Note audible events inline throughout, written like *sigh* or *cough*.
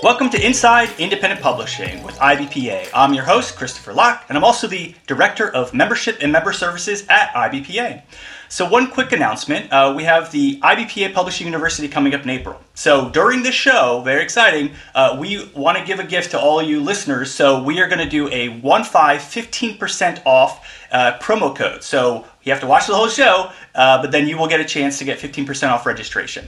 Welcome to Inside Independent Publishing with IBPA. I'm your host, Christopher Locke, and I'm also the Director of Membership and Member Services at IBPA. So, one quick announcement uh, we have the IBPA Publishing University coming up in April. So, during this show, very exciting, uh, we want to give a gift to all you listeners. So, we are going to do a 1 5 15% off uh, promo code. So, you have to watch the whole show, uh, but then you will get a chance to get 15% off registration.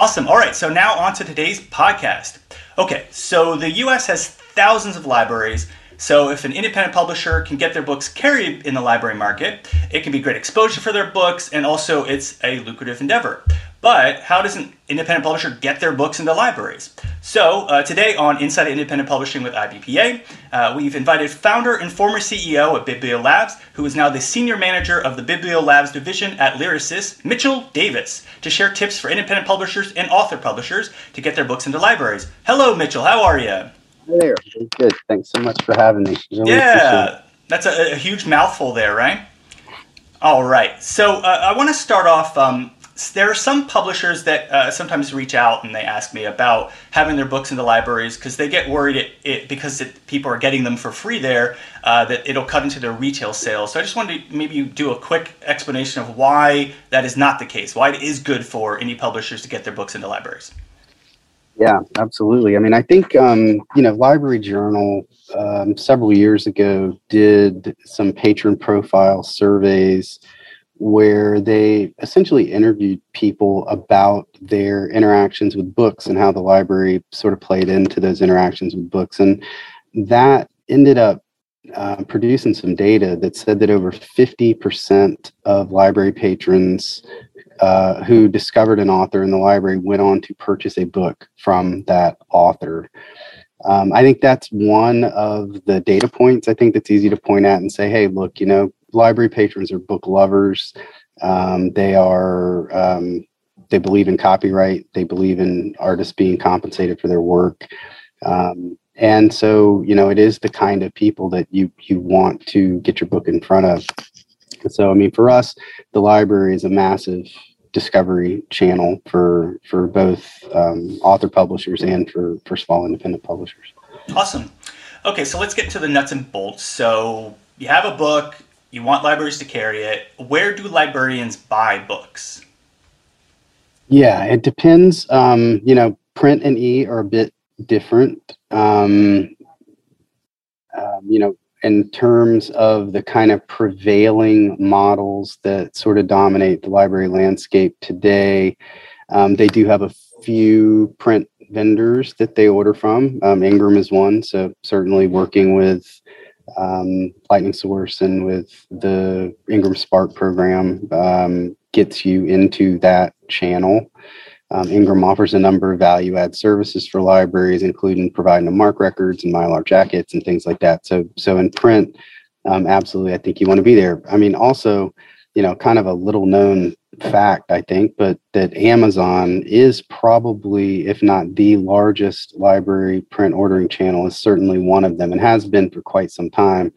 Awesome. All right, so now on to today's podcast. Okay, so the US has thousands of libraries. So if an independent publisher can get their books carried in the library market, it can be great exposure for their books and also it's a lucrative endeavor. But how does an independent publisher get their books into libraries? So, uh, today on Inside Independent Publishing with IBPA, uh, we've invited founder and former CEO of Bibliolabs, who is now the senior manager of the Bibliolabs division at Lyrasis, Mitchell Davis, to share tips for independent publishers and author publishers to get their books into libraries. Hello, Mitchell. How are you? There. Good. Thanks so much for having me. Really yeah, that's a, a, huge mouthful there, right? All right. So, uh, I want to start off. Um, there are some publishers that uh, sometimes reach out and they ask me about having their books in the libraries because they get worried it, it because it, people are getting them for free there uh, that it'll cut into their retail sales. So I just wanted to maybe do a quick explanation of why that is not the case, why it is good for any publishers to get their books into libraries. Yeah, absolutely. I mean, I think um, you know, Library Journal um, several years ago did some patron profile surveys where they essentially interviewed people about their interactions with books and how the library sort of played into those interactions with books. And that ended up uh, producing some data that said that over 50% of library patrons uh, who discovered an author in the library went on to purchase a book from that author. Um, I think that's one of the data points I think that's easy to point at and say, hey, look, you know, library patrons are book lovers. Um, they are um, they believe in copyright. They believe in artists being compensated for their work. Um, and so, you know, it is the kind of people that you you want to get your book in front of. So, I mean, for us, the library is a massive discovery channel for for both um, author publishers and for for small independent publishers. Awesome. Okay, so let's get to the nuts and bolts. So you have a book, you want libraries to carry it. Where do librarians buy books? Yeah, it depends. Um, you know, print and e are a bit different. Um, um, you know, in terms of the kind of prevailing models that sort of dominate the library landscape today, um, they do have a few print vendors that they order from. Um, Ingram is one, so certainly working with um, Lightning Source and with the Ingram Spark program um, gets you into that channel. Um, Ingram offers a number of value add services for libraries, including providing the MARC records and Mylar jackets and things like that. So, so in print, um, absolutely, I think you want to be there. I mean, also, you know, kind of a little known fact, I think, but that Amazon is probably, if not the largest library print ordering channel, is certainly one of them and has been for quite some time.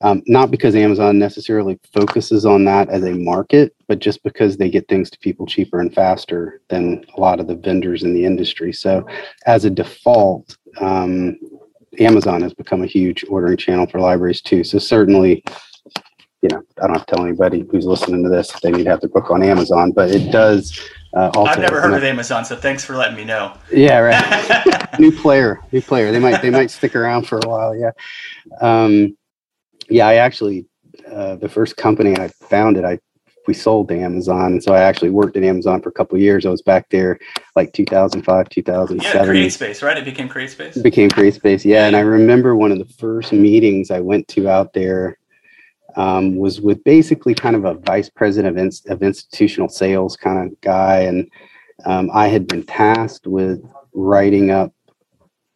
Um, not because Amazon necessarily focuses on that as a market, but just because they get things to people cheaper and faster than a lot of the vendors in the industry. So, as a default, um, Amazon has become a huge ordering channel for libraries too. So, certainly, you know, I don't have to tell anybody who's listening to this if they need to have the book on Amazon, but it does. Uh, also, I've never heard of Amazon, so thanks for letting me know. Yeah, right. *laughs* new player, new player. They might they might stick around for a while. Yeah, um, yeah. I actually uh, the first company I founded, I we sold to Amazon, and so I actually worked at Amazon for a couple years. I was back there like 2005, 2007. Yeah, CreateSpace, right? It became CreateSpace. It became CreateSpace, yeah. And I remember one of the first meetings I went to out there um, was with basically kind of a vice president of, in, of institutional sales kind of guy. And um, I had been tasked with writing up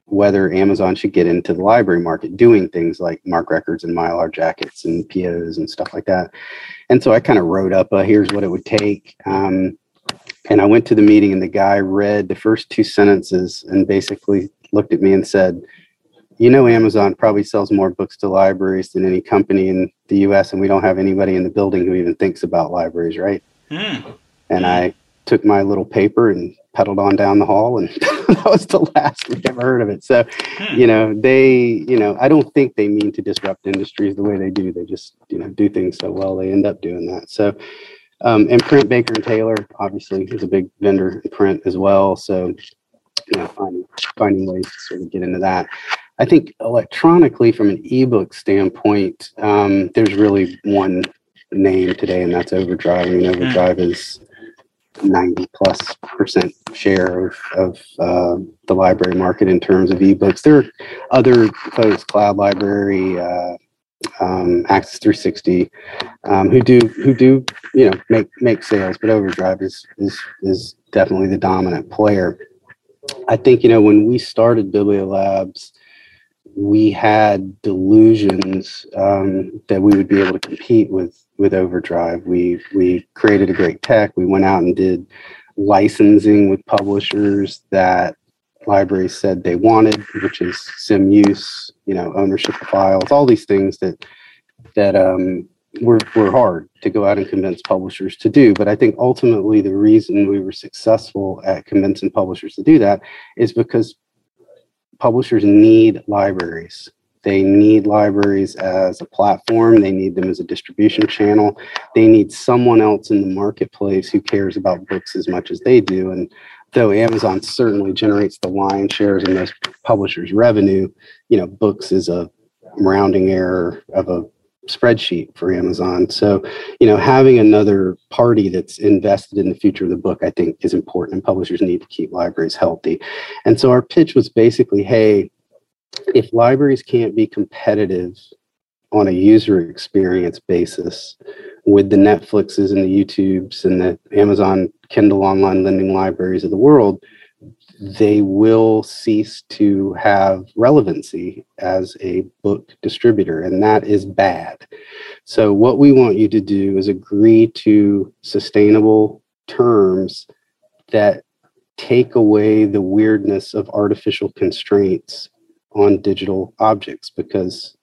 whether Amazon should get into the library market, doing things like MARC records and Mylar jackets and POs and stuff like that. And so I kind of wrote up, uh, here's what it would take. Um, and I went to the meeting, and the guy read the first two sentences and basically looked at me and said, you know amazon probably sells more books to libraries than any company in the us and we don't have anybody in the building who even thinks about libraries right? Mm. and i took my little paper and pedaled on down the hall and *laughs* that was the last we ever heard of it. So hmm. you know they you know i don't think they mean to disrupt industries the way they do. They just you know do things so well they end up doing that. So um, and print baker and taylor obviously is a big vendor in print as well. So you know finding finding ways to sort of get into that i think electronically from an ebook standpoint um, there's really one name today and that's overdrive i mean overdrive is 90 plus percent share of, of uh, the library market in terms of ebooks. There are other folks, Cloud Library, uh, um, Axis 360, um, who do who do you know make make sales, but Overdrive is is is definitely the dominant player. I think you know when we started Bibliolabs, we had delusions um, that we would be able to compete with with Overdrive. We we created a great tech. We went out and did licensing with publishers that libraries said they wanted, which is sim use, you know, ownership of files, all these things that that um, were were hard to go out and convince publishers to do. But I think ultimately the reason we were successful at convincing publishers to do that is because publishers need libraries they need libraries as a platform. They need them as a distribution channel. They need someone else in the marketplace who cares about books as much as they do. And though Amazon certainly generates the lion's shares of most publishers' revenue, you know, books is a rounding error of a spreadsheet for Amazon. So, you know, having another party that's invested in the future of the book, I think, is important. And publishers need to keep libraries healthy. And so our pitch was basically, hey, if libraries can't be competitive on a user experience basis with the Netflixes and the YouTubes and the Amazon Kindle online lending libraries of the world, they will cease to have relevancy as a book distributor, and that is bad. So, what we want you to do is agree to sustainable terms that take away the weirdness of artificial constraints on digital objects because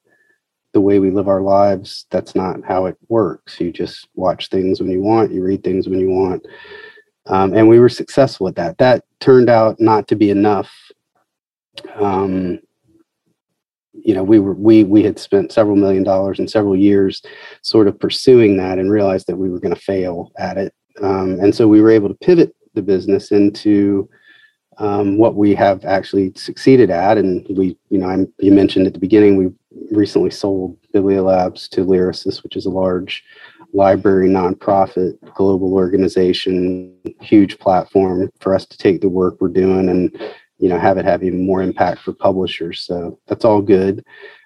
the way we live our lives, that's not how it works. You just watch things when you want, you read things when you want. Um, and we were successful with that. That turned out not to be enough. Um, you know, we were we we had spent several million dollars and several years sort of pursuing that and realized that we were going to fail at it. Um, and so we were able to pivot the business into um, what we have actually succeeded at. And we, you know, I'm, you mentioned at the beginning, we recently sold Bibliolabs to Lyrasis, which is a large library nonprofit global organization, huge platform for us to take the work we're doing and, you know, have it have even more impact for publishers. So that's all good.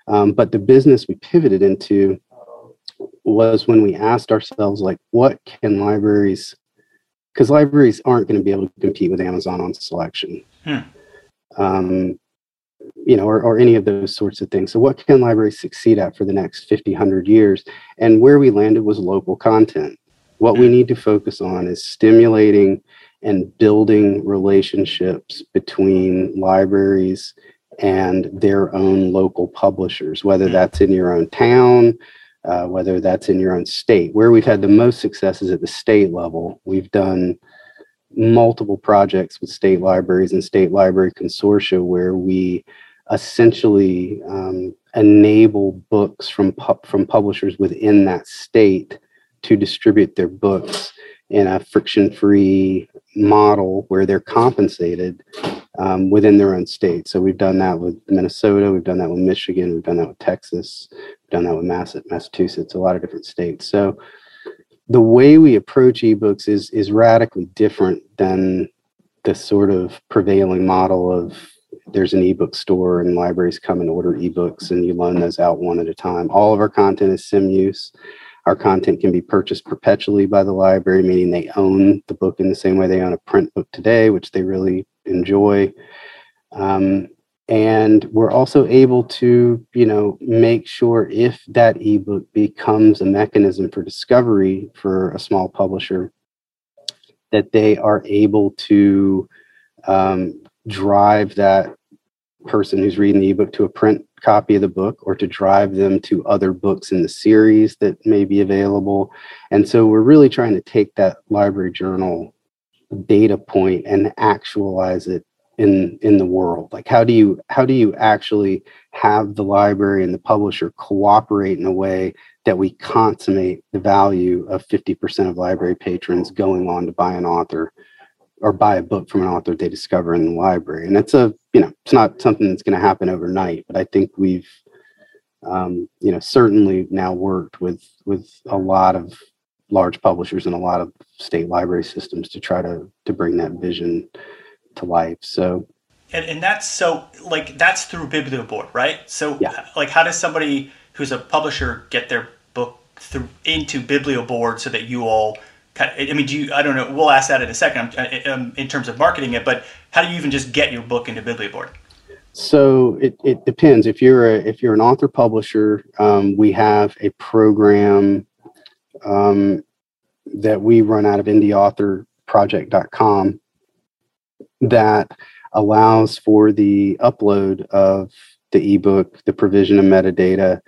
Um, but the business we pivoted into was when we asked ourselves, like, what can libraries because libraries aren't going to be able to compete with Amazon on selection. Hmm. Um, you know, or, or any of those sorts of things. So, what can libraries succeed at for the next 50, 100 years? And where we landed was local content. What we hmm. need to focus on is stimulating and building relationships between libraries and their own local publishers, whether hmm. that's in your own town, uh, whether that's in your own state. Where we've had the most success is at the state level. We've done multiple projects with state libraries and state library consortia where we essentially um, enable books from pu- from publishers within that state to distribute their books in a friction-free model where they're compensated um, within their own state. So we've done that with Minnesota, we've done that with Michigan, we've done that with Texas, we've done that with Massachusetts, a lot of different states. So the way we approach ebooks is is radically different than the sort of prevailing model of there's an ebook store and libraries come and order ebooks and you loan those out one at a time. All of our content is sim use. Our content can be purchased perpetually by the library, meaning they own the book in the same way they own a print book today, which they really enjoy. Um, and we're also able to, you know, make sure if that ebook becomes a mechanism for discovery for a small publisher, that they are able to um, drive that person who's reading the ebook to a print copy of the book or to drive them to other books in the series that may be available. And so we're really trying to take that library journal data point and actualize it in in the world? Like how do you how do you actually have the library and the publisher cooperate in a way that we consummate the value of 50% of library patrons going on to buy an author or buy a book from an author they discover in the library? And it's a you know it's not something that's going to happen overnight but i think we've um, you know certainly now worked with with a lot of large publishers and a lot of state library systems to try to to bring that vision to life so and, and that's so like that's through biblioboard right so yeah. like how does somebody who's a publisher get their book through into biblioboard so that you all I mean, do you? I don't know. We'll ask that in a second um, in terms of marketing it. But how do you even just get your book into Biblioboard? So it, it depends. If you're a if you're an author publisher, um, we have a program um, that we run out of indieauthorproject.com that allows for the upload of the ebook, the provision of metadata,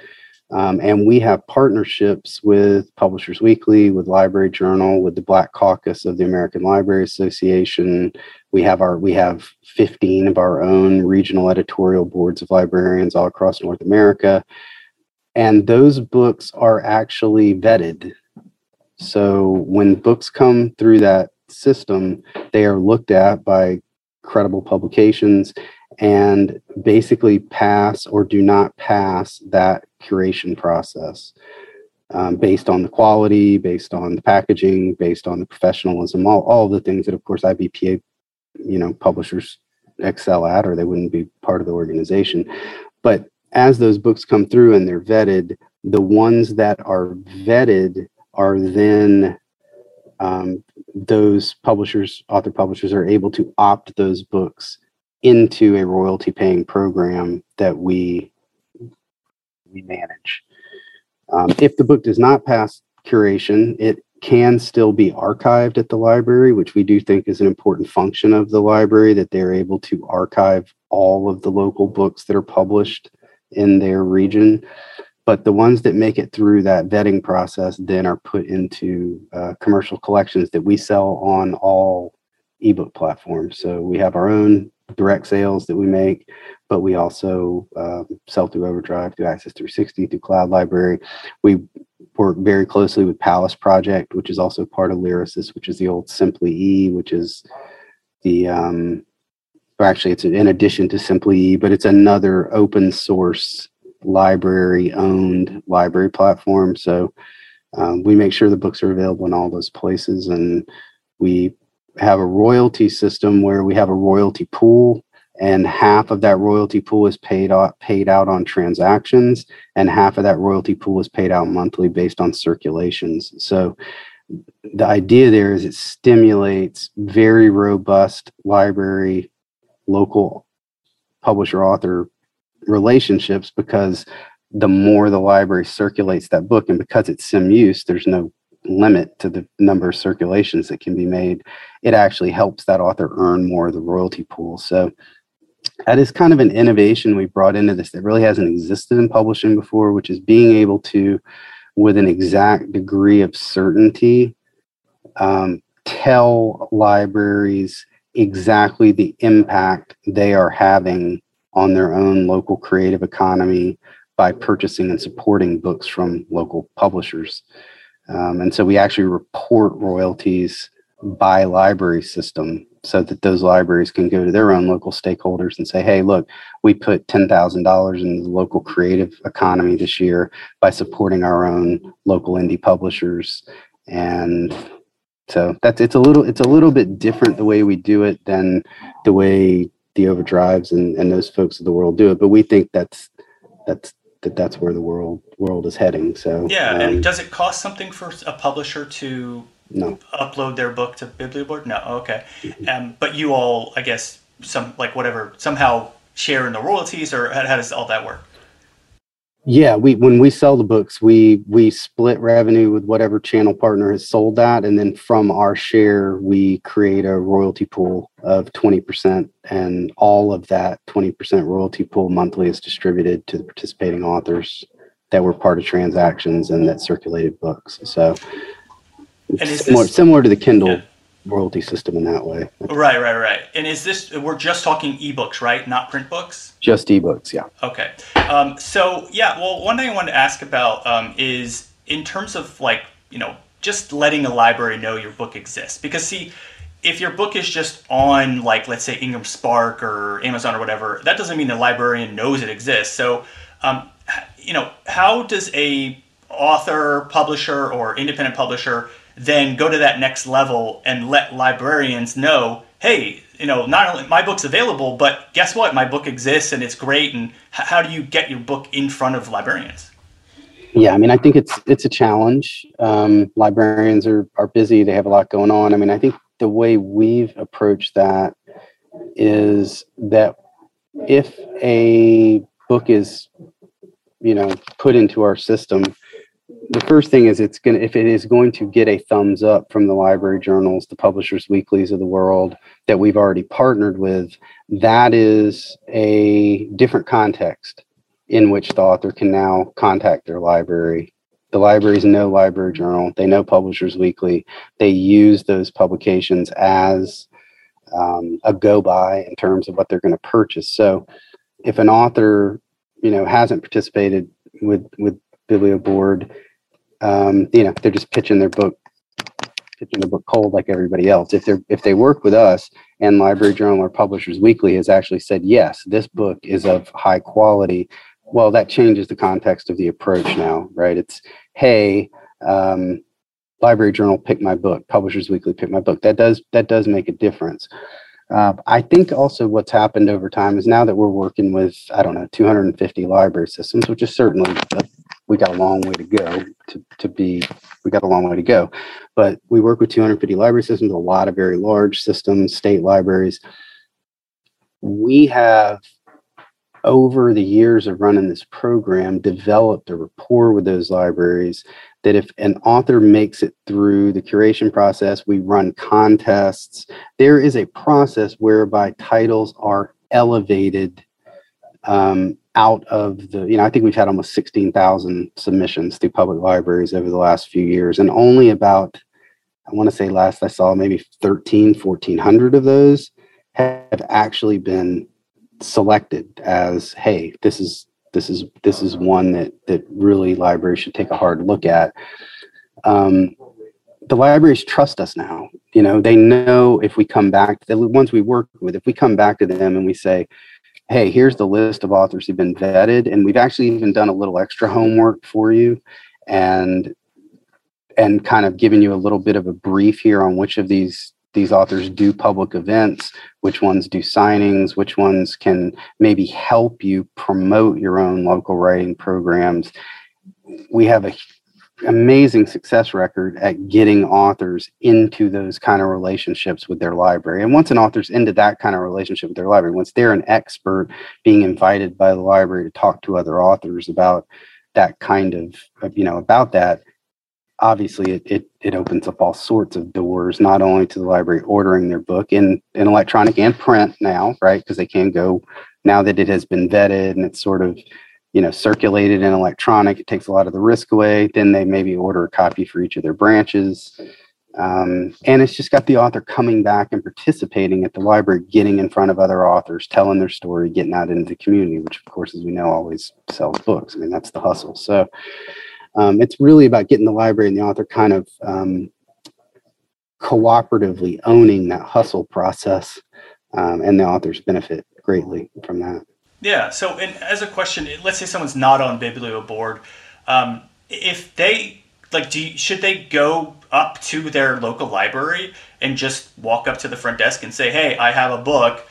um, and we have partnerships with Publishers Weekly, with Library Journal, with the Black Caucus of the American Library Association. We have our we have 15 of our own regional editorial boards of librarians all across North America. And those books are actually vetted. So when books come through that system, they are looked at by credible publications and basically pass or do not pass that curation process um, based on the quality, based on the packaging, based on the professionalism, all, all the things that, of course, IBPA, you know, publishers excel at, or they wouldn't be part of the organization. But as those books come through and they're vetted, the ones that are vetted are then um, those publishers, author publishers, are able to opt those books into a royalty paying program that we we manage. Um, if the book does not pass curation, it can still be archived at the library, which we do think is an important function of the library that they're able to archive all of the local books that are published in their region. But the ones that make it through that vetting process then are put into uh, commercial collections that we sell on all ebook platforms. So we have our own direct sales that we make, but we also um, sell through Overdrive, through Axis 360, through Cloud Library. We work very closely with Palace Project, which is also part of Lyrasis, which is the old Simply E, which is the um, or actually it's in addition to Simply E, but it's another open source library owned library platform. So um, we make sure the books are available in all those places and we have a royalty system where we have a royalty pool and half of that royalty pool is paid out paid out on transactions and half of that royalty pool is paid out monthly based on circulations so the idea there is it stimulates very robust library local publisher author relationships because the more the library circulates that book and because it's sim use there's no limit to the number of circulations that can be made, it actually helps that author earn more of the royalty pool. So that is kind of an innovation we brought into this that really hasn't existed in publishing before, which is being able to, with an exact degree of certainty, um, tell libraries exactly the impact they are having on their own local creative economy by purchasing and supporting books from local publishers. Um, and so we actually report royalties by library system so that those libraries can go to their own local stakeholders and say, hey, look, we put $10,000 in the local creative economy this year by supporting our own local indie publishers. And so that's it's a little it's a little bit different the way we do it than the way the overdrives and, and those folks of the world do it. But we think that's that's that that's where the world world is heading. So yeah, um, and does it cost something for a publisher to no. upload their book to Biblioboard? No, okay. Mm-hmm. Um, but you all, I guess, some like whatever somehow share in the royalties, or how, how does all that work? Yeah, we when we sell the books, we we split revenue with whatever channel partner has sold that, and then from our share, we create a royalty pool of twenty percent, and all of that twenty percent royalty pool monthly is distributed to the participating authors that were part of transactions and that circulated books. So and similar, this, similar to the Kindle. Yeah. Royalty system in that way. Right, right, right. And is this we're just talking ebooks, right? Not print books. Just ebooks, yeah. Okay. Um, so yeah, well, one thing I wanted to ask about um, is in terms of like you know just letting a library know your book exists because see if your book is just on like let's say ingram spark or amazon or whatever that doesn't mean the librarian knows it exists so um, you know how does a author publisher or independent publisher then go to that next level and let librarians know hey you know not only my book's available but guess what my book exists and it's great and how do you get your book in front of librarians yeah, I mean, I think it's it's a challenge. Um, librarians are are busy; they have a lot going on. I mean, I think the way we've approached that is that if a book is, you know, put into our system, the first thing is it's going to if it is going to get a thumbs up from the library journals, the publishers weeklies of the world that we've already partnered with, that is a different context in which the author can now contact their library. The libraries know Library Journal, they know Publishers Weekly. They use those publications as um, a go by in terms of what they're going to purchase. So if an author, you know, hasn't participated with with BiblioBoard, um, you know, they're just pitching their book pitching the book cold like everybody else. If they're if they work with us and Library Journal or Publishers Weekly has actually said yes, this book is of high quality, well, that changes the context of the approach now, right? It's, hey, um, Library Journal pick my book, Publishers Weekly pick my book. That does that does make a difference. Uh, I think also what's happened over time is now that we're working with I don't know 250 library systems, which is certainly a, we got a long way to go to, to be we got a long way to go, but we work with 250 library systems, a lot of very large systems, state libraries. We have over the years of running this program, developed a rapport with those libraries that if an author makes it through the curation process, we run contests. There is a process whereby titles are elevated um, out of the, you know, I think we've had almost 16,000 submissions through public libraries over the last few years, and only about, I want to say last I saw, maybe 13, 1400 of those have actually been selected as hey this is this is this is one that that really libraries should take a hard look at. Um, the libraries trust us now you know they know if we come back the ones we work with if we come back to them and we say hey here's the list of authors who've been vetted and we've actually even done a little extra homework for you and and kind of giving you a little bit of a brief here on which of these these authors do public events, which ones do signings, which ones can maybe help you promote your own local writing programs. We have a amazing success record at getting authors into those kind of relationships with their library. And once an author's into that kind of relationship with their library, once they're an expert being invited by the library to talk to other authors about that kind of, you know, about that, obviously it, it, it opens up all sorts of doors not only to the library ordering their book in, in electronic and print now right because they can go now that it has been vetted and it's sort of you know circulated in electronic it takes a lot of the risk away. Then they maybe order a copy for each of their branches. Um, and it's just got the author coming back and participating at the library getting in front of other authors telling their story getting out into the community which of course as we know always sells books. I mean that's the hustle. So um, it's really about getting the library and the author kind of um, cooperatively owning that hustle process, um, and the authors benefit greatly from that. Yeah. So, and as a question, let's say someone's not on BiblioBoard, um, if they like, do you, should they go up to their local library and just walk up to the front desk and say, "Hey, I have a book,"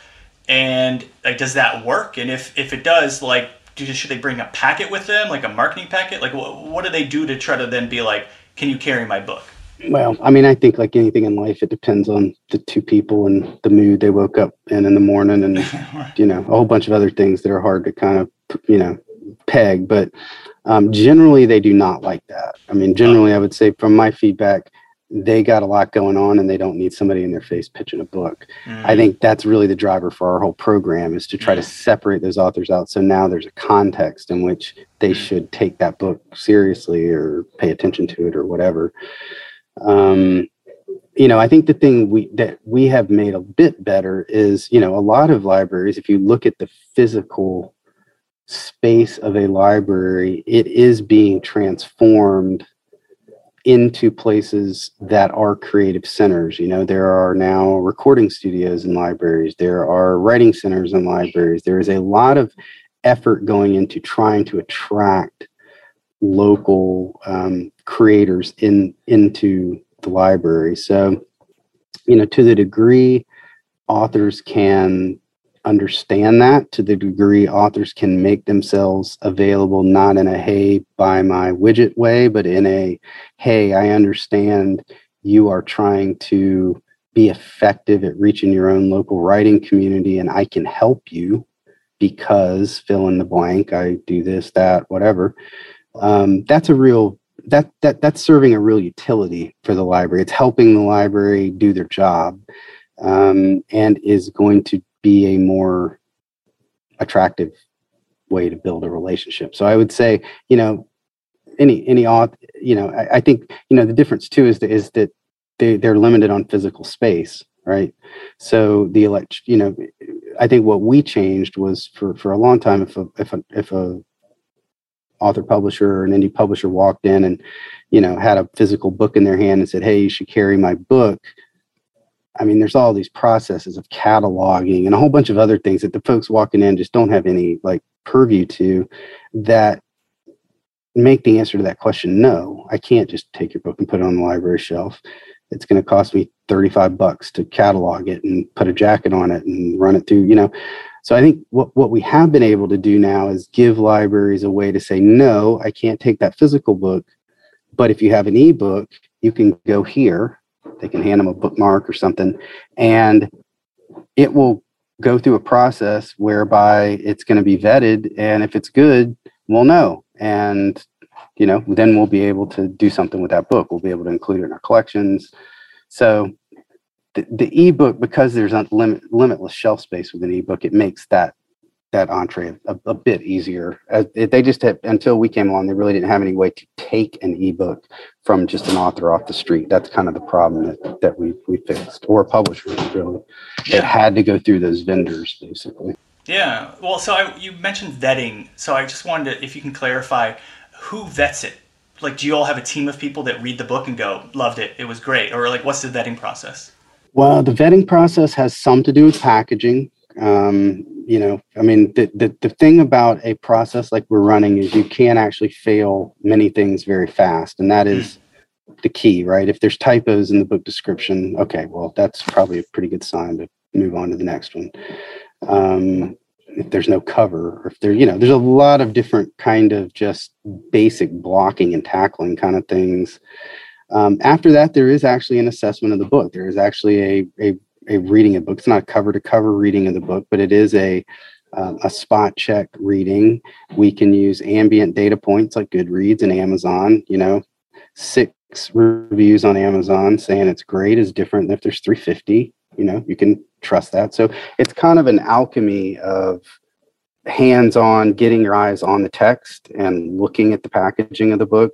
and like, does that work? And if if it does, like, do should they bring a packet with them, like a marketing packet? Like what, what do they do to try to then be like, can you carry my book? Well, I mean, I think like anything in life, it depends on the two people and the mood they woke up in in the morning, and *laughs* you know a whole bunch of other things that are hard to kind of you know peg. But um, generally, they do not like that. I mean, generally, I would say from my feedback, they got a lot going on and they don't need somebody in their face pitching a book. Mm. I think that's really the driver for our whole program is to try to separate those authors out. So now there's a context in which they mm. should take that book seriously or pay attention to it or whatever. Um, you know, I think the thing we that we have made a bit better is, you know, a lot of libraries, if you look at the physical space of a library, it is being transformed into places that are creative centers. You know, there are now recording studios in libraries, there are writing centers in libraries. There is a lot of effort going into trying to attract local um, creators in into the library. So, you know, to the degree authors can understand that, to the degree authors can make themselves available not in a hey, buy my widget way, but in a hey, I understand you are trying to be effective at reaching your own local writing community and I can help you because fill in the blank, I do this, that, whatever. Um, that's a real that that that's serving a real utility for the library. It's helping the library do their job, um, and is going to be a more attractive way to build a relationship. So I would say, you know, any any author, you know, I, I think you know the difference too is that is that they they're limited on physical space, right? So the elect, you know, I think what we changed was for for a long time if a if a if a author publisher or an indie publisher walked in and you know had a physical book in their hand and said hey you should carry my book. I mean there's all these processes of cataloging and a whole bunch of other things that the folks walking in just don't have any like purview to that make the answer to that question no i can't just take your book and put it on the library shelf. It's going to cost me 35 bucks to catalog it and put a jacket on it and run it through you know so I think what, what we have been able to do now is give libraries a way to say, no, I can't take that physical book. But if you have an ebook, you can go here. They can hand them a bookmark or something, and it will go through a process whereby it's going to be vetted. And if it's good, we'll know. And you know, then we'll be able to do something with that book. We'll be able to include it in our collections. So the, the ebook because there's limit, limitless shelf space with an ebook it makes that that entree a, a bit easier. Uh, they just had until we came along they really didn't have any way to take an ebook from just an author off the street. That's kind of the problem that, that we, we fixed or publishers really. Yeah. it had to go through those vendors basically. Yeah. Well so I, you mentioned vetting. So i just wanted to if you can clarify who vets it? Like do you all have a team of people that read the book and go loved it. It was great or like what's the vetting process well, the vetting process has some to do with packaging. Um, you know, I mean, the, the, the thing about a process like we're running is you can actually fail many things very fast. And that is the key, right? If there's typos in the book description, okay, well, that's probably a pretty good sign to move on to the next one. Um, if there's no cover, or if there, you know, there's a lot of different kind of just basic blocking and tackling kind of things um, after that, there is actually an assessment of the book. There is actually a, a, a reading of the book. It's not cover to cover reading of the book, but it is a uh, a spot check reading. We can use ambient data points like Goodreads and Amazon. You know, six reviews on Amazon saying it's great is different than if there's 350. You know, you can trust that. So it's kind of an alchemy of hands on getting your eyes on the text and looking at the packaging of the book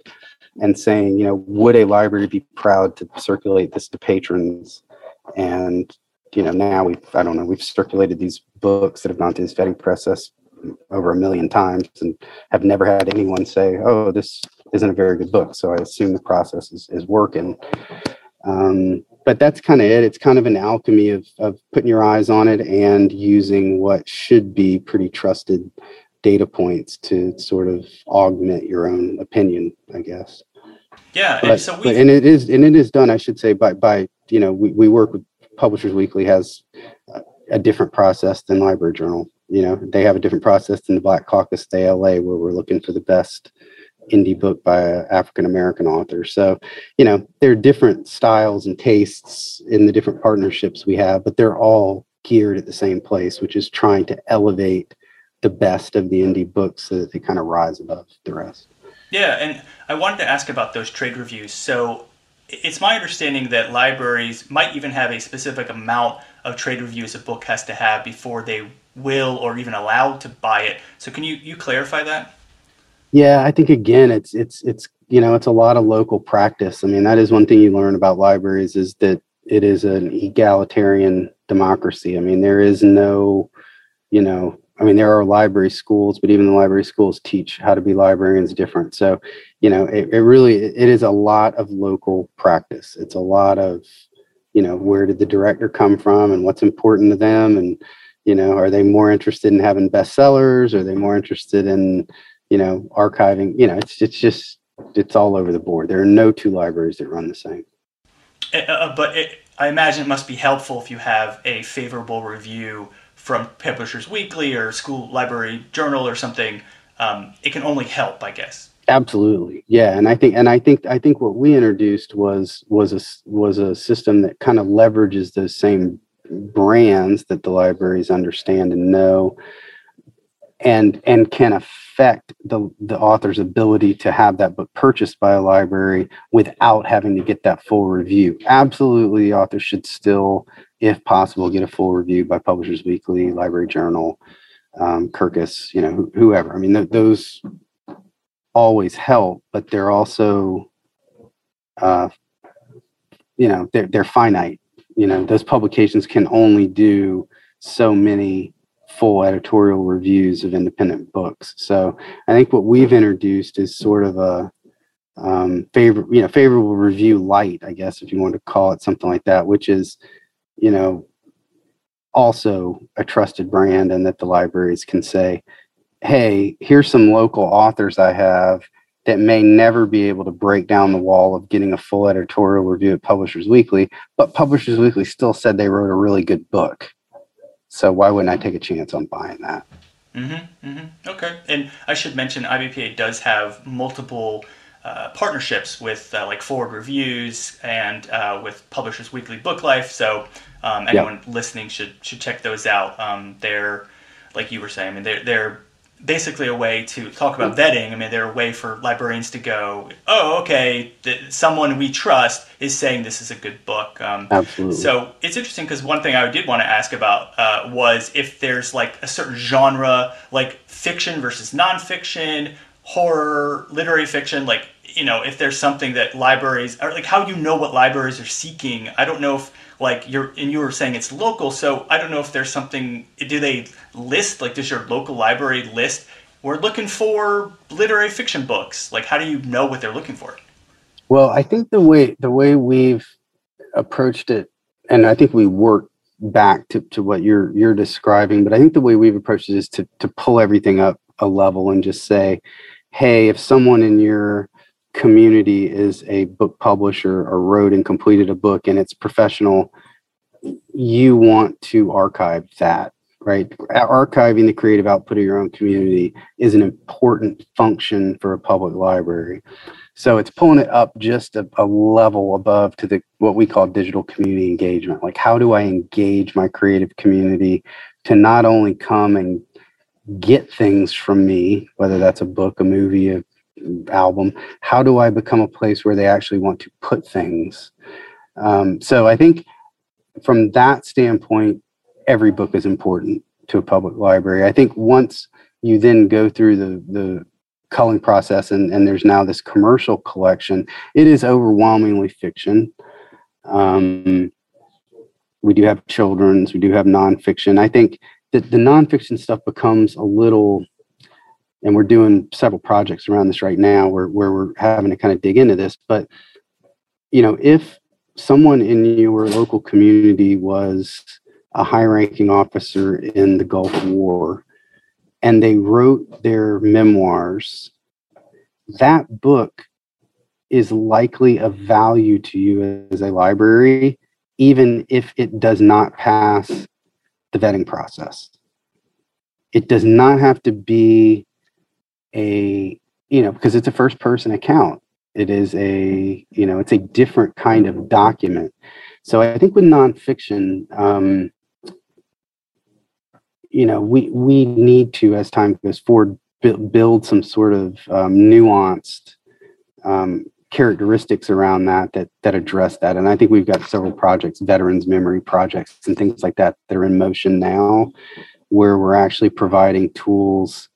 and saying, you know, would a library be proud to circulate this to patrons? And you know, now we've I don't know we've circulated these books that have gone through this vetting process over a million times and have never had anyone say, "Oh, this isn't a very good book." So I assume the process is is working. Um, but that's kind of it. It's kind of an alchemy of of putting your eyes on it and using what should be pretty trusted data points to sort of augment your own opinion, I guess. Yeah, but, and so we and it is and it is done. I should say by by you know we, we work with Publishers Weekly has a, a different process than Library Journal. You know they have a different process than the Black Caucus, the ALA, where we're looking for the best indie book by an African American author. So, you know, there are different styles and tastes in the different partnerships we have, but they're all geared at the same place, which is trying to elevate the best of the indie books so that they kind of rise above the rest. Yeah, and I wanted to ask about those trade reviews. So it's my understanding that libraries might even have a specific amount of trade reviews a book has to have before they will or even allow to buy it. So can you you clarify that? Yeah, I think again it's it's it's you know it's a lot of local practice. I mean that is one thing you learn about libraries is that it is an egalitarian democracy. I mean, there is no, you know, I mean, there are library schools, but even the library schools teach how to be librarians different. So, you know, it, it really it is a lot of local practice. It's a lot of, you know, where did the director come from and what's important to them, and you know, are they more interested in having bestsellers? Are they more interested in, you know, archiving? You know, it's it's just it's all over the board. There are no two libraries that run the same. Uh, uh but it, I imagine it must be helpful if you have a favorable review from Publishers Weekly or School Library Journal or something, um, it can only help, I guess. Absolutely, yeah, and I think and I think I think what we introduced was was a was a system that kind of leverages those same brands that the libraries understand and know and and can affect the the author's ability to have that book purchased by a library without having to get that full review. Absolutely the author should still if possible get a full review by publishers weekly library journal um, kirkus you know wh- whoever. I mean th- those always help but they're also uh, you know they're, they're finite. You know those publications can only do so many full editorial reviews of independent books. So I think what we've introduced is sort of a um, favor, you know, favorable review light, I guess, if you want to call it something like that, which is, you know, also a trusted brand, and that the libraries can say, "Hey, here's some local authors I have." That may never be able to break down the wall of getting a full editorial review at Publishers Weekly, but Publishers Weekly still said they wrote a really good book so why wouldn't I take a chance on buying that? Mm-hmm, mm-hmm. Okay. And I should mention IBPA does have multiple uh, partnerships with uh, like Forward Reviews and uh, with Publishers Weekly Book Life. So um, anyone yep. listening should should check those out. Um, they're like you were saying. I mean, they're they're basically a way to talk about vetting. I mean, they're a way for librarians to go, oh, okay, th- someone we trust is saying this is a good book. Um, Absolutely. So it's interesting because one thing I did want to ask about uh, was if there's like a certain genre, like fiction versus nonfiction, horror, literary fiction, like you know, if there's something that libraries or like how you know what libraries are seeking. I don't know if like you're and you were saying it's local so i don't know if there's something do they list like does your local library list we're looking for literary fiction books? Like how do you know what they're looking for? Well i think the way the way we've approached it and i think we work back to, to what you're you're describing but i think the way we've approached it is to to pull everything up a level and just say hey if someone in your community is a book publisher or wrote and completed a book and it's professional, you want to archive that, right? Archiving the creative output of your own community is an important function for a public library. So it's pulling it up just a, a level above to the what we call digital community engagement. Like how do I engage my creative community to not only come and get things from me, whether that's a book, a movie, a album how do i become a place where they actually want to put things? Um, so i think from that standpoint every book is important to a public library. I think once you then go through the the culling process and, and there's now this commercial collection it is overwhelmingly fiction. Um, we do have children's we do have nonfiction. I think that the nonfiction stuff becomes a little and we're doing several projects around this right now where, where we're having to kind of dig into this but you know if someone in your local community was a high ranking officer in the gulf war and they wrote their memoirs that book is likely of value to you as a library even if it does not pass the vetting process. It does not have to be a you know because it's a first person account. It is a you know it's a different kind of document. So i think with nonfiction um you know we we need to as time goes forward build some sort of um, nuanced um, characteristics around that that that address that. And i think we've got several projects veterans memory projects and things like that that are in motion now where we're actually providing tools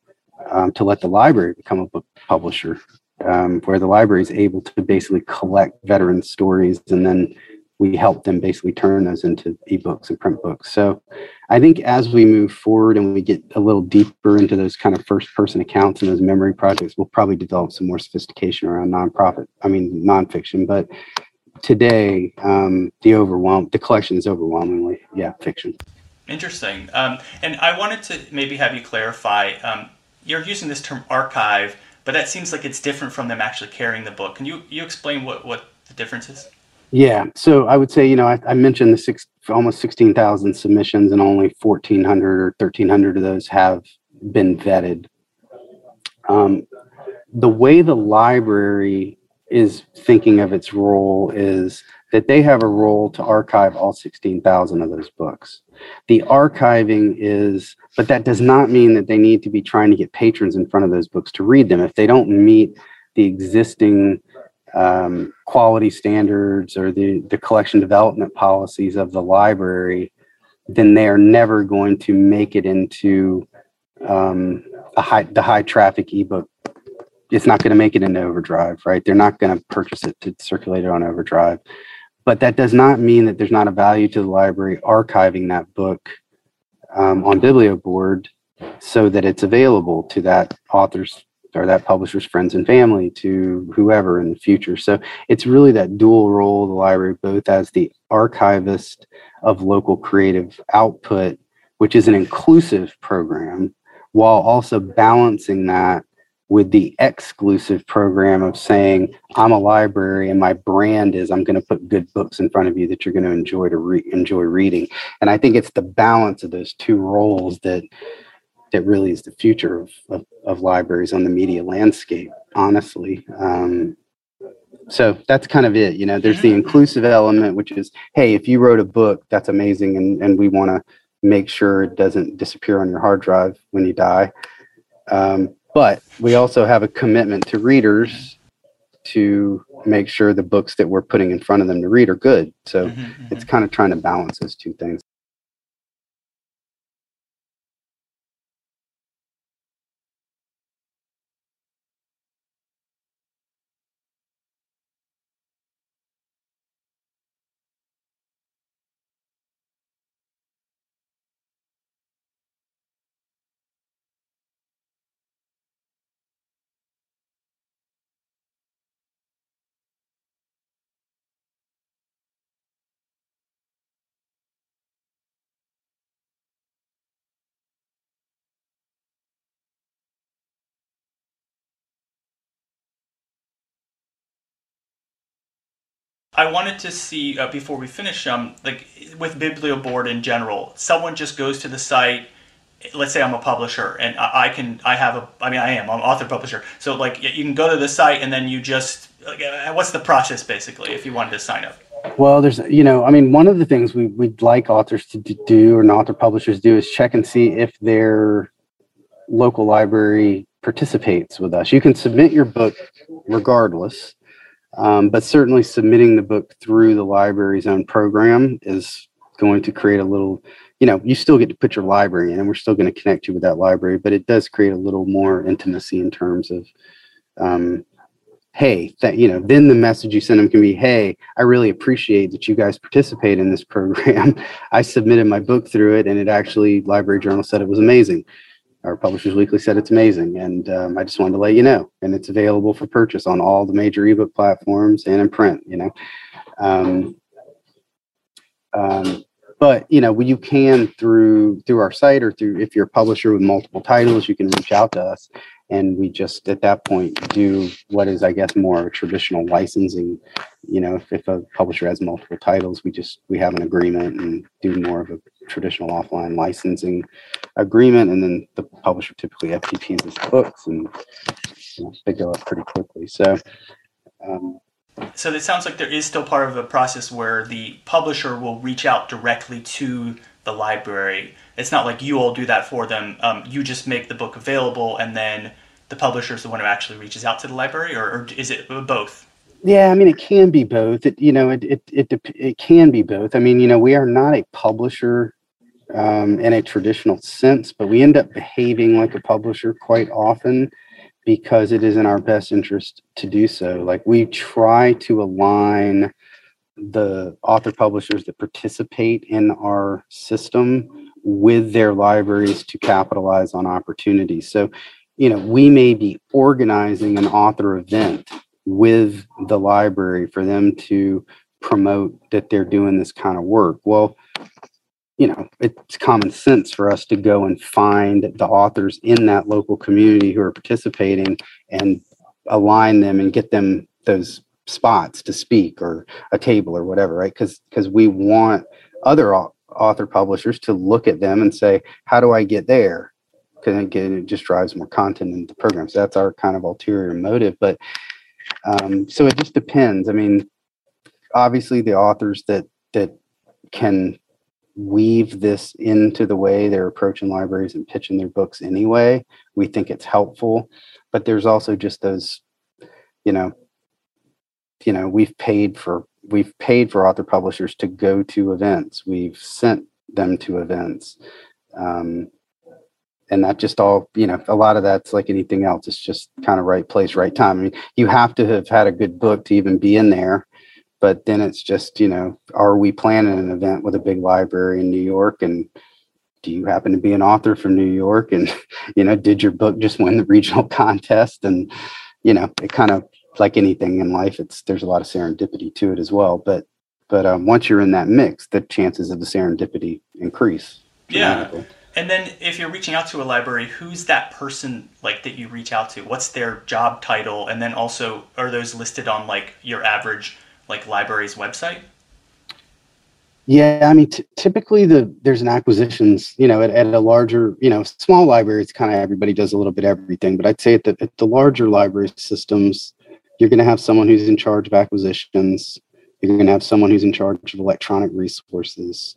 um, to let the library become a book publisher, um, where the library is able to basically collect veteran stories and then we help them basically turn those into ebooks and print books. So I think as we move forward and we get a little deeper into those kind of first person accounts and those memory projects, we'll probably develop some more sophistication around nonprofit, I mean, nonfiction. But today, um, the overwhelm, the collection is overwhelmingly, yeah, fiction. Interesting. Um, and I wanted to maybe have you clarify. Um, you're using this term archive, but that seems like it's different from them actually carrying the book. Can you you explain what what the difference is? Yeah. So I would say, you know, I, I mentioned the six, almost 16,000 submissions and only 1,400 or 1,300 of those have been vetted. Um, the way the library is thinking of its role is that they have a role to archive all 16,000 of those books. The archiving is, but that does not mean that they need to be trying to get patrons in front of those books to read them. If they don't meet the existing um, quality standards or the, the collection development policies of the library, then they are never going to make it into um, a high, the high traffic ebook. It's not going to make it into Overdrive, right? They're not going to purchase it to circulate it on Overdrive. But that does not mean that there's not a value to the library archiving that book um, on BiblioBoard so that it's available to that author's or that publisher's friends and family to whoever in the future. So it's really that dual role of the library, both as the archivist of local creative output, which is an inclusive program, while also balancing that with the exclusive program of saying I'm a library and my brand is I'm going to put good books in front of you that you're going to enjoy to re- enjoy reading. And I think it's the balance of those two roles that that really is the future of, of, of libraries on the media landscape, honestly. Um, so that's kind of it. You know, there's the mm-hmm. inclusive element, which is, hey, if you wrote a book, that's amazing, and, and we want to make sure it doesn't disappear on your hard drive when you die. Um, but we also have a commitment to readers to make sure the books that we're putting in front of them to read are good. So mm-hmm, mm-hmm. it's kind of trying to balance those two things. I wanted to see uh, before we finish, um, like with BiblioBoard in general, someone just goes to the site. Let's say I'm a publisher, and I, can, I have a, I mean, I am, I'm author publisher. So like, you can go to the site, and then you just, uh, what's the process basically if you wanted to sign up? Well, there's, you know, I mean, one of the things we we'd like authors to do, or not author publishers do, is check and see if their local library participates with us. You can submit your book regardless um, but certainly submitting the book through the library's own program is going to create a little, you know, you still get to put your library in and we're still going to connect you with that library, but it does create a little more intimacy in terms of, um, hey, that, you know, then the message you send them can be, hey, I really appreciate that you guys participate in this program. *laughs* I submitted my book through it and it actually, Library Journal said it was amazing our Publishers Weekly said it's amazing, and um, I just wanted to let you know. And it's available for purchase on all the major ebook platforms and in print. You know, um, um, but you know, you can through through our site or through if you're a publisher with multiple titles, you can reach out to us, and we just at that point do what is, I guess, more of a traditional licensing. You know, if, if a publisher has multiple titles, we just we have an agreement and do more of a traditional offline licensing agreement, and then the publisher typically FTPs his books, and you know, they go up pretty quickly. So. Um, so it sounds like there is still part of a process where the publisher will reach out directly to the library. It's not like you all do that for them. Um, you just make the book available, and then the publisher is the one who actually reaches out to the library, or, or is it both? Yeah, I mean, it can be both. It, you know, it, it, it, it can be both. I mean, you know, we are not a publisher um, in a traditional sense, but we end up behaving like a publisher quite often because it is in our best interest to do so. Like we try to align the author publishers that participate in our system with their libraries to capitalize on opportunities. So, you know, we may be organizing an author event with the library for them to promote that they're doing this kind of work. Well, you know, it's common sense for us to go and find the authors in that local community who are participating and align them and get them those spots to speak or a table or whatever, right? Because because we want other author publishers to look at them and say, how do I get there? Because again, it just drives more content into the program. So that's our kind of ulterior motive. But um, so it just depends. I mean, obviously the authors that that can weave this into the way they're approaching libraries and pitching their books anyway, we think it's helpful. But there's also just those, you know, you know, we've paid for we've paid for author publishers to go to events. We've sent them to events. Um, and that just all you know a lot of that's like anything else it's just kind of right place right time i mean you have to have had a good book to even be in there but then it's just you know are we planning an event with a big library in new york and do you happen to be an author from new york and *laughs* you know did your book just win the regional *laughs* contest and you know it kind of like anything in life, it's there's a lot of serendipity to it as well. But but um, once you're in that mix, the chances of the serendipity increase. Yeah. And then if you're reaching out to a library, who's that person like that you reach out to? What's their job title? And then also are those listed on like your average like library's website? Yeah, I mean, t- typically the there's an acquisitions, you know, at, at a larger, you know, small library, it's kind of everybody does a little bit everything. But I'd say at the, at the larger library systems, you're going to have someone who's in charge of acquisitions. You're going to have someone who's in charge of electronic resources.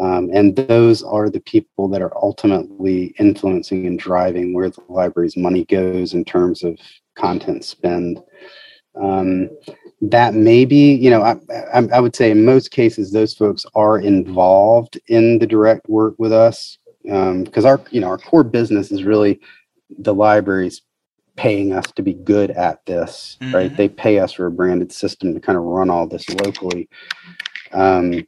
Um, and those are the people that are ultimately influencing and driving where the library's money goes in terms of content spend. Um, that may be, you know, I, I, I, would say in most cases, those folks are involved in the direct work with us because um, our, you know, our core business is really the library's paying us to be good at this, mm-hmm. right? They pay us for a branded system to kind of run all this locally. Um,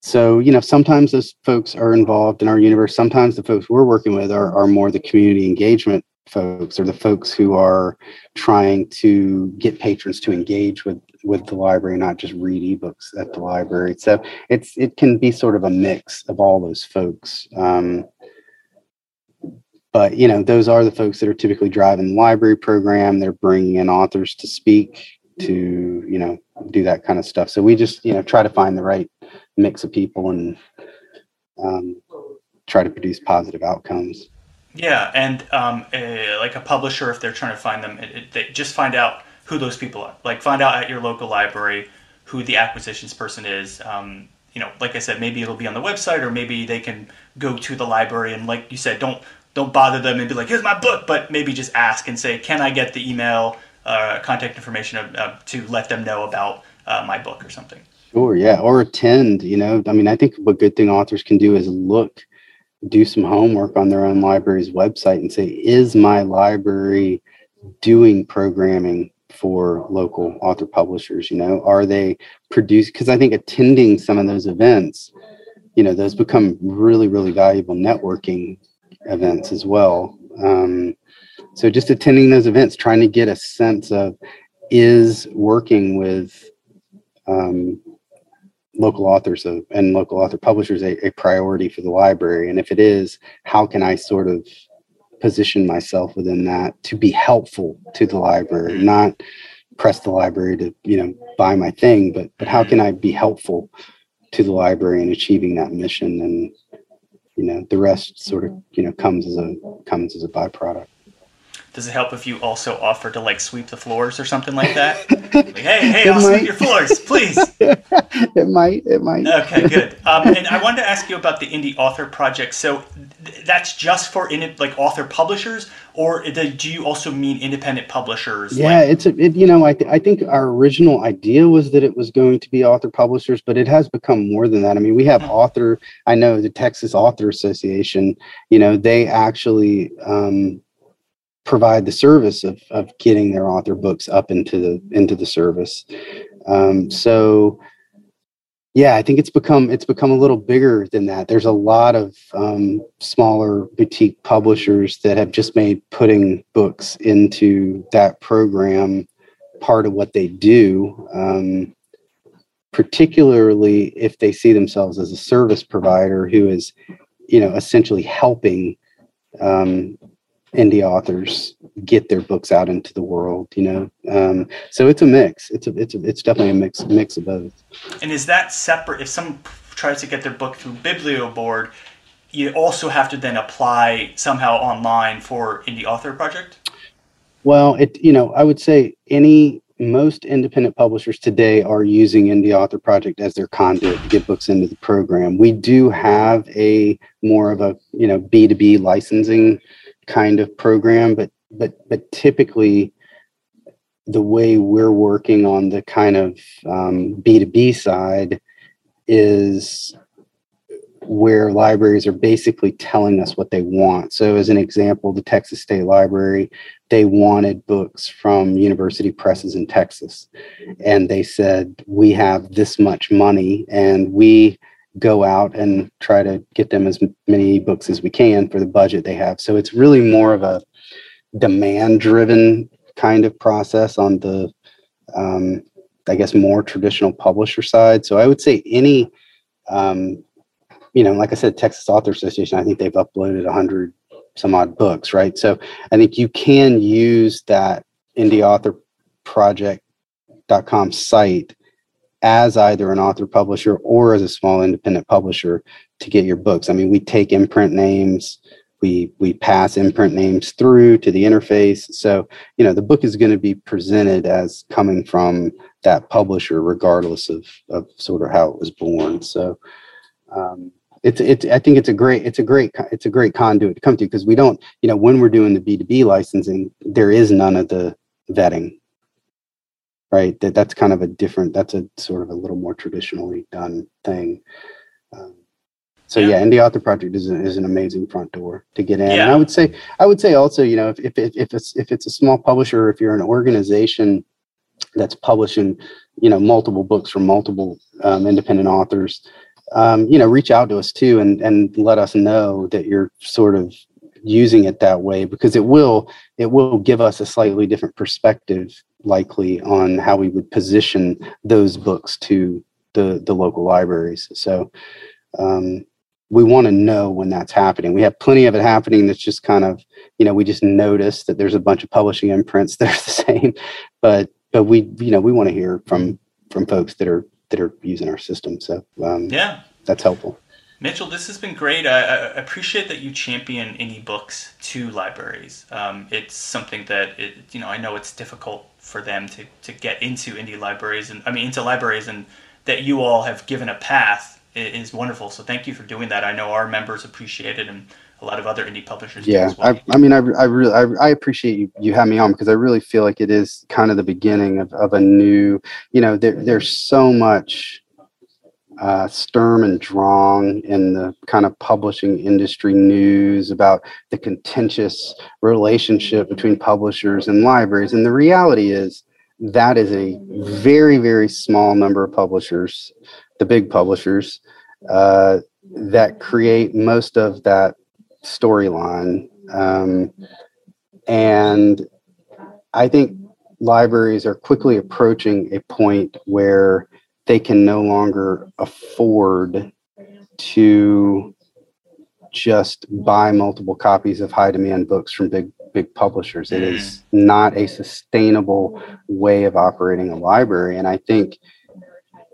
so, you know, sometimes those folks are involved in our universe. Sometimes the folks we're working with are, are more the community engagement folks or the folks who are trying to get patrons to engage with with the library not just read ebooks at the library. So it's it can be sort of a mix of all those folks. Um, but you know those are the folks that are typically driving the library program. They're bringing in authors to speak to you know do that kind of stuff. So we just you know try to find the right mix of people and um, try to produce positive outcomes. Yeah and um, uh, like a publisher if they're trying to find them it, it, they just find out who those people are. Like find out at your local library who the acquisitions person is. Um, you know like i said maybe it'll be on the website or maybe they can go to the library and like you said don't don't bother them and be like, here's my book, but maybe just ask and say, can I get the email, uh, contact information uh, to let them know about uh, my book or something? Sure, yeah, or attend. You know, I mean, I think what good thing authors can do is look, do some homework on their own library's website and say, is my library doing programming for local author publishers? You know, are they produced? Because I think attending some of those events, you know, those become really, really valuable networking events as well. Um, so just attending those events, trying to get a sense of is working with um, local authors of, and local author publishers a, a priority for the library, and if it is, how can I sort of position myself within that to be helpful to the library, mm-hmm. not press the library to you know buy my thing, but but how can mm-hmm. I be helpful to the library in achieving that mission? And you know the rest sort of mm-hmm. you know comes as a comes as a byproduct does it help if you also offer to like sweep the floors or something like that? *laughs* like, hey, hey, I'll sweep your floors, please. *laughs* it might, it might. Okay, good. *laughs* Um, and I wanted to ask you about the indie author project. So th- that's just for in, like author publishers, or do you also mean independent publishers? Yeah, like- it's a, it, you know, I, th- I think our original idea was that it was going to be author publishers, but it has become more than that. I mean, we have mm-hmm. author. I know the Texas Author Association. You know, they actually. Um, provide the service of, of getting their author books up into the into the service Um, so yeah, I think it's become it's become a little bigger than that. There's a lot of um, smaller boutique publishers that have just made putting books into that program part of what they do. Um, particularly if they see themselves as a service provider who is, you know, essentially helping um, indie authors get their books out into the world you know? Um, so it's a mix. It's a it's a, it's definitely a mix mix of both. And is that separate if someone tries to get their book through biblioboard you also have to then apply somehow online for indie author project? Well it you know i would say any most independent publishers today are using indie author project as their conduit to get books into the program. We do have a more of a you know b2b licensing kind of program, but but but typically the way we're working on the kind of um, B2B side is where libraries are basically telling us what they want. So, as an example, the Texas State Library, they wanted books from university presses in Texas. And they said, We have this much money, and we go out and try to get them as many books as we can for the budget they have. So it's really more of a demand driven kind of process on the, um, I guess, more traditional publisher side. So I would say any, um, you know, like I said, Texas Author Association, I think they've uploaded 100 some odd books, right? So I think you can use that indie author project.com site as either an author publisher or as a small independent publisher to get your books. I mean, we take imprint names, we we pass imprint names through to the interface. So, you know, the book is going to be presented as coming from that publisher, regardless of, of sort of how it was born. So um, it's it's I think it's a great it's a great it's a great conduit to come to because we don't, you know, when we're doing the B2B licensing, there is none of the vetting right? That that's kind of a different. That's a sort of a little more traditionally done thing. Um, so yeah. yeah, Indie Author Project is, a, is an amazing front door to get in. Yeah. And I would say, I would say also, you know, if, if, if it's if it's a small publisher, if you're an organization that's publishing, you know, multiple books from multiple um, independent authors, um, you know, reach out to us too and and let us know that you're sort of using it that way because it will it will give us a slightly different perspective likely on how we would position those books to the the local libraries. So um, we want to know when that's happening. We have plenty of it happening that's just kind of you know we just notice that there's a bunch of publishing imprints *laughs* that are the same. But but we you know we want to hear from from folks that are that are using our system. So um, yeah. that's helpful. Mitchell, this has been great. I, I, appreciate that you champion indie books to libraries. Um, it's something that it, you know I know it's difficult for them to, to get into indie libraries and I mean into libraries and that you all have given a path is wonderful. So thank you for doing that. I know our members appreciate it and a lot of other indie publishers. Yeah, well. I, I, mean, I, I really, I, I, appreciate you, you having me on because I really feel like it is kind of the beginning of, of a new, you know, there, there's so much uh, Sturm and Drang in the kind of publishing industry news about the contentious relationship between publishers and libraries. And the reality is that is a very, very small number of publishers, the big publishers, uh, that create most of that storyline. Um, and I think libraries are quickly approaching a point where they can no longer afford to just buy multiple copies of high demand books from big big publishers. It is mm. not a sustainable way of operating a library. And I think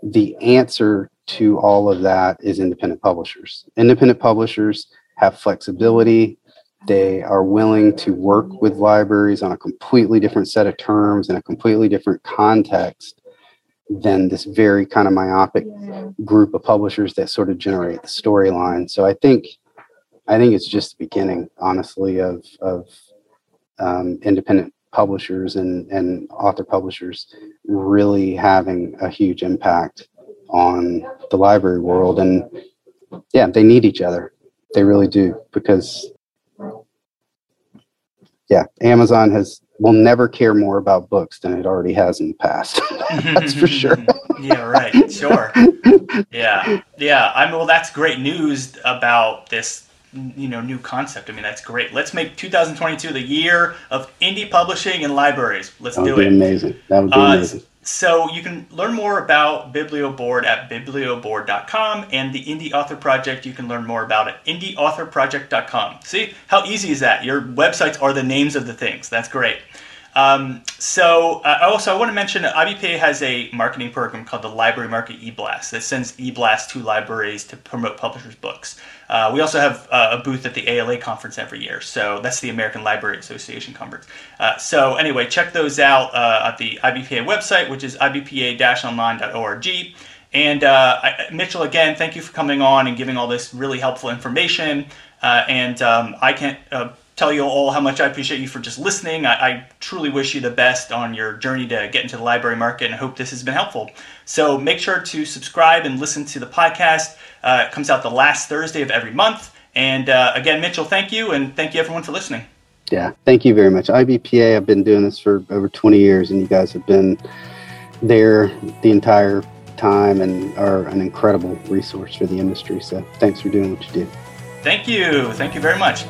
the answer to all of that is independent publishers. Independent publishers have flexibility. They are willing to work with libraries on a completely different set of terms in a completely different context than this very kind of myopic yeah. group of publishers that sort of generate the storyline. So I think I think it's just the beginning, honestly, of of um, independent publishers and and author publishers really having a huge impact on the library world. And yeah, they need each other. They really do because yeah, Amazon has will never care more about books than it already has in the past. *laughs* that's for sure. *laughs* yeah, right. Sure. Yeah, yeah. I mean, well, that's great news about this you know new concept. I mean, that's great. Let's make 2022 the year of indie publishing and libraries. Let's that would do be it. Amazing. That would be uh, amazing. So you can learn more about BiblioBoard at biblioboard.com and the Indie Author Project you can learn more about at indieauthorproject.com. See how easy is that? Your websites are the names of the things. That's great. Um, so uh, also I want to mention that IBPA has a marketing program called the Library Market eBlast that sends eBlast to libraries to promote publishers' books. Uh, we also have uh, a booth at the ALA conference every year, so that's the American Library Association conference. Uh, so anyway, check those out uh, at the IBPA website, which is ibpa-online.org. And uh, I, Mitchell, again, thank you for coming on and giving all this really helpful information. and um, I can't tell you all how much I appreciate you for just listening. I, I, truly wish you the best on your journey to get into the library market and hope this has been helpful. So make sure to subscribe and listen to the podcast. Uh, it comes out the last Thursday of every month. And uh, again, Mitchell, thank you. And thank you everyone for listening. Yeah, thank you very much. IBPA, I've been doing this for over 20 years and you guys have been there the entire time and are an incredible resource for the industry. So thanks for doing what you do. Thank you. Thank you very much.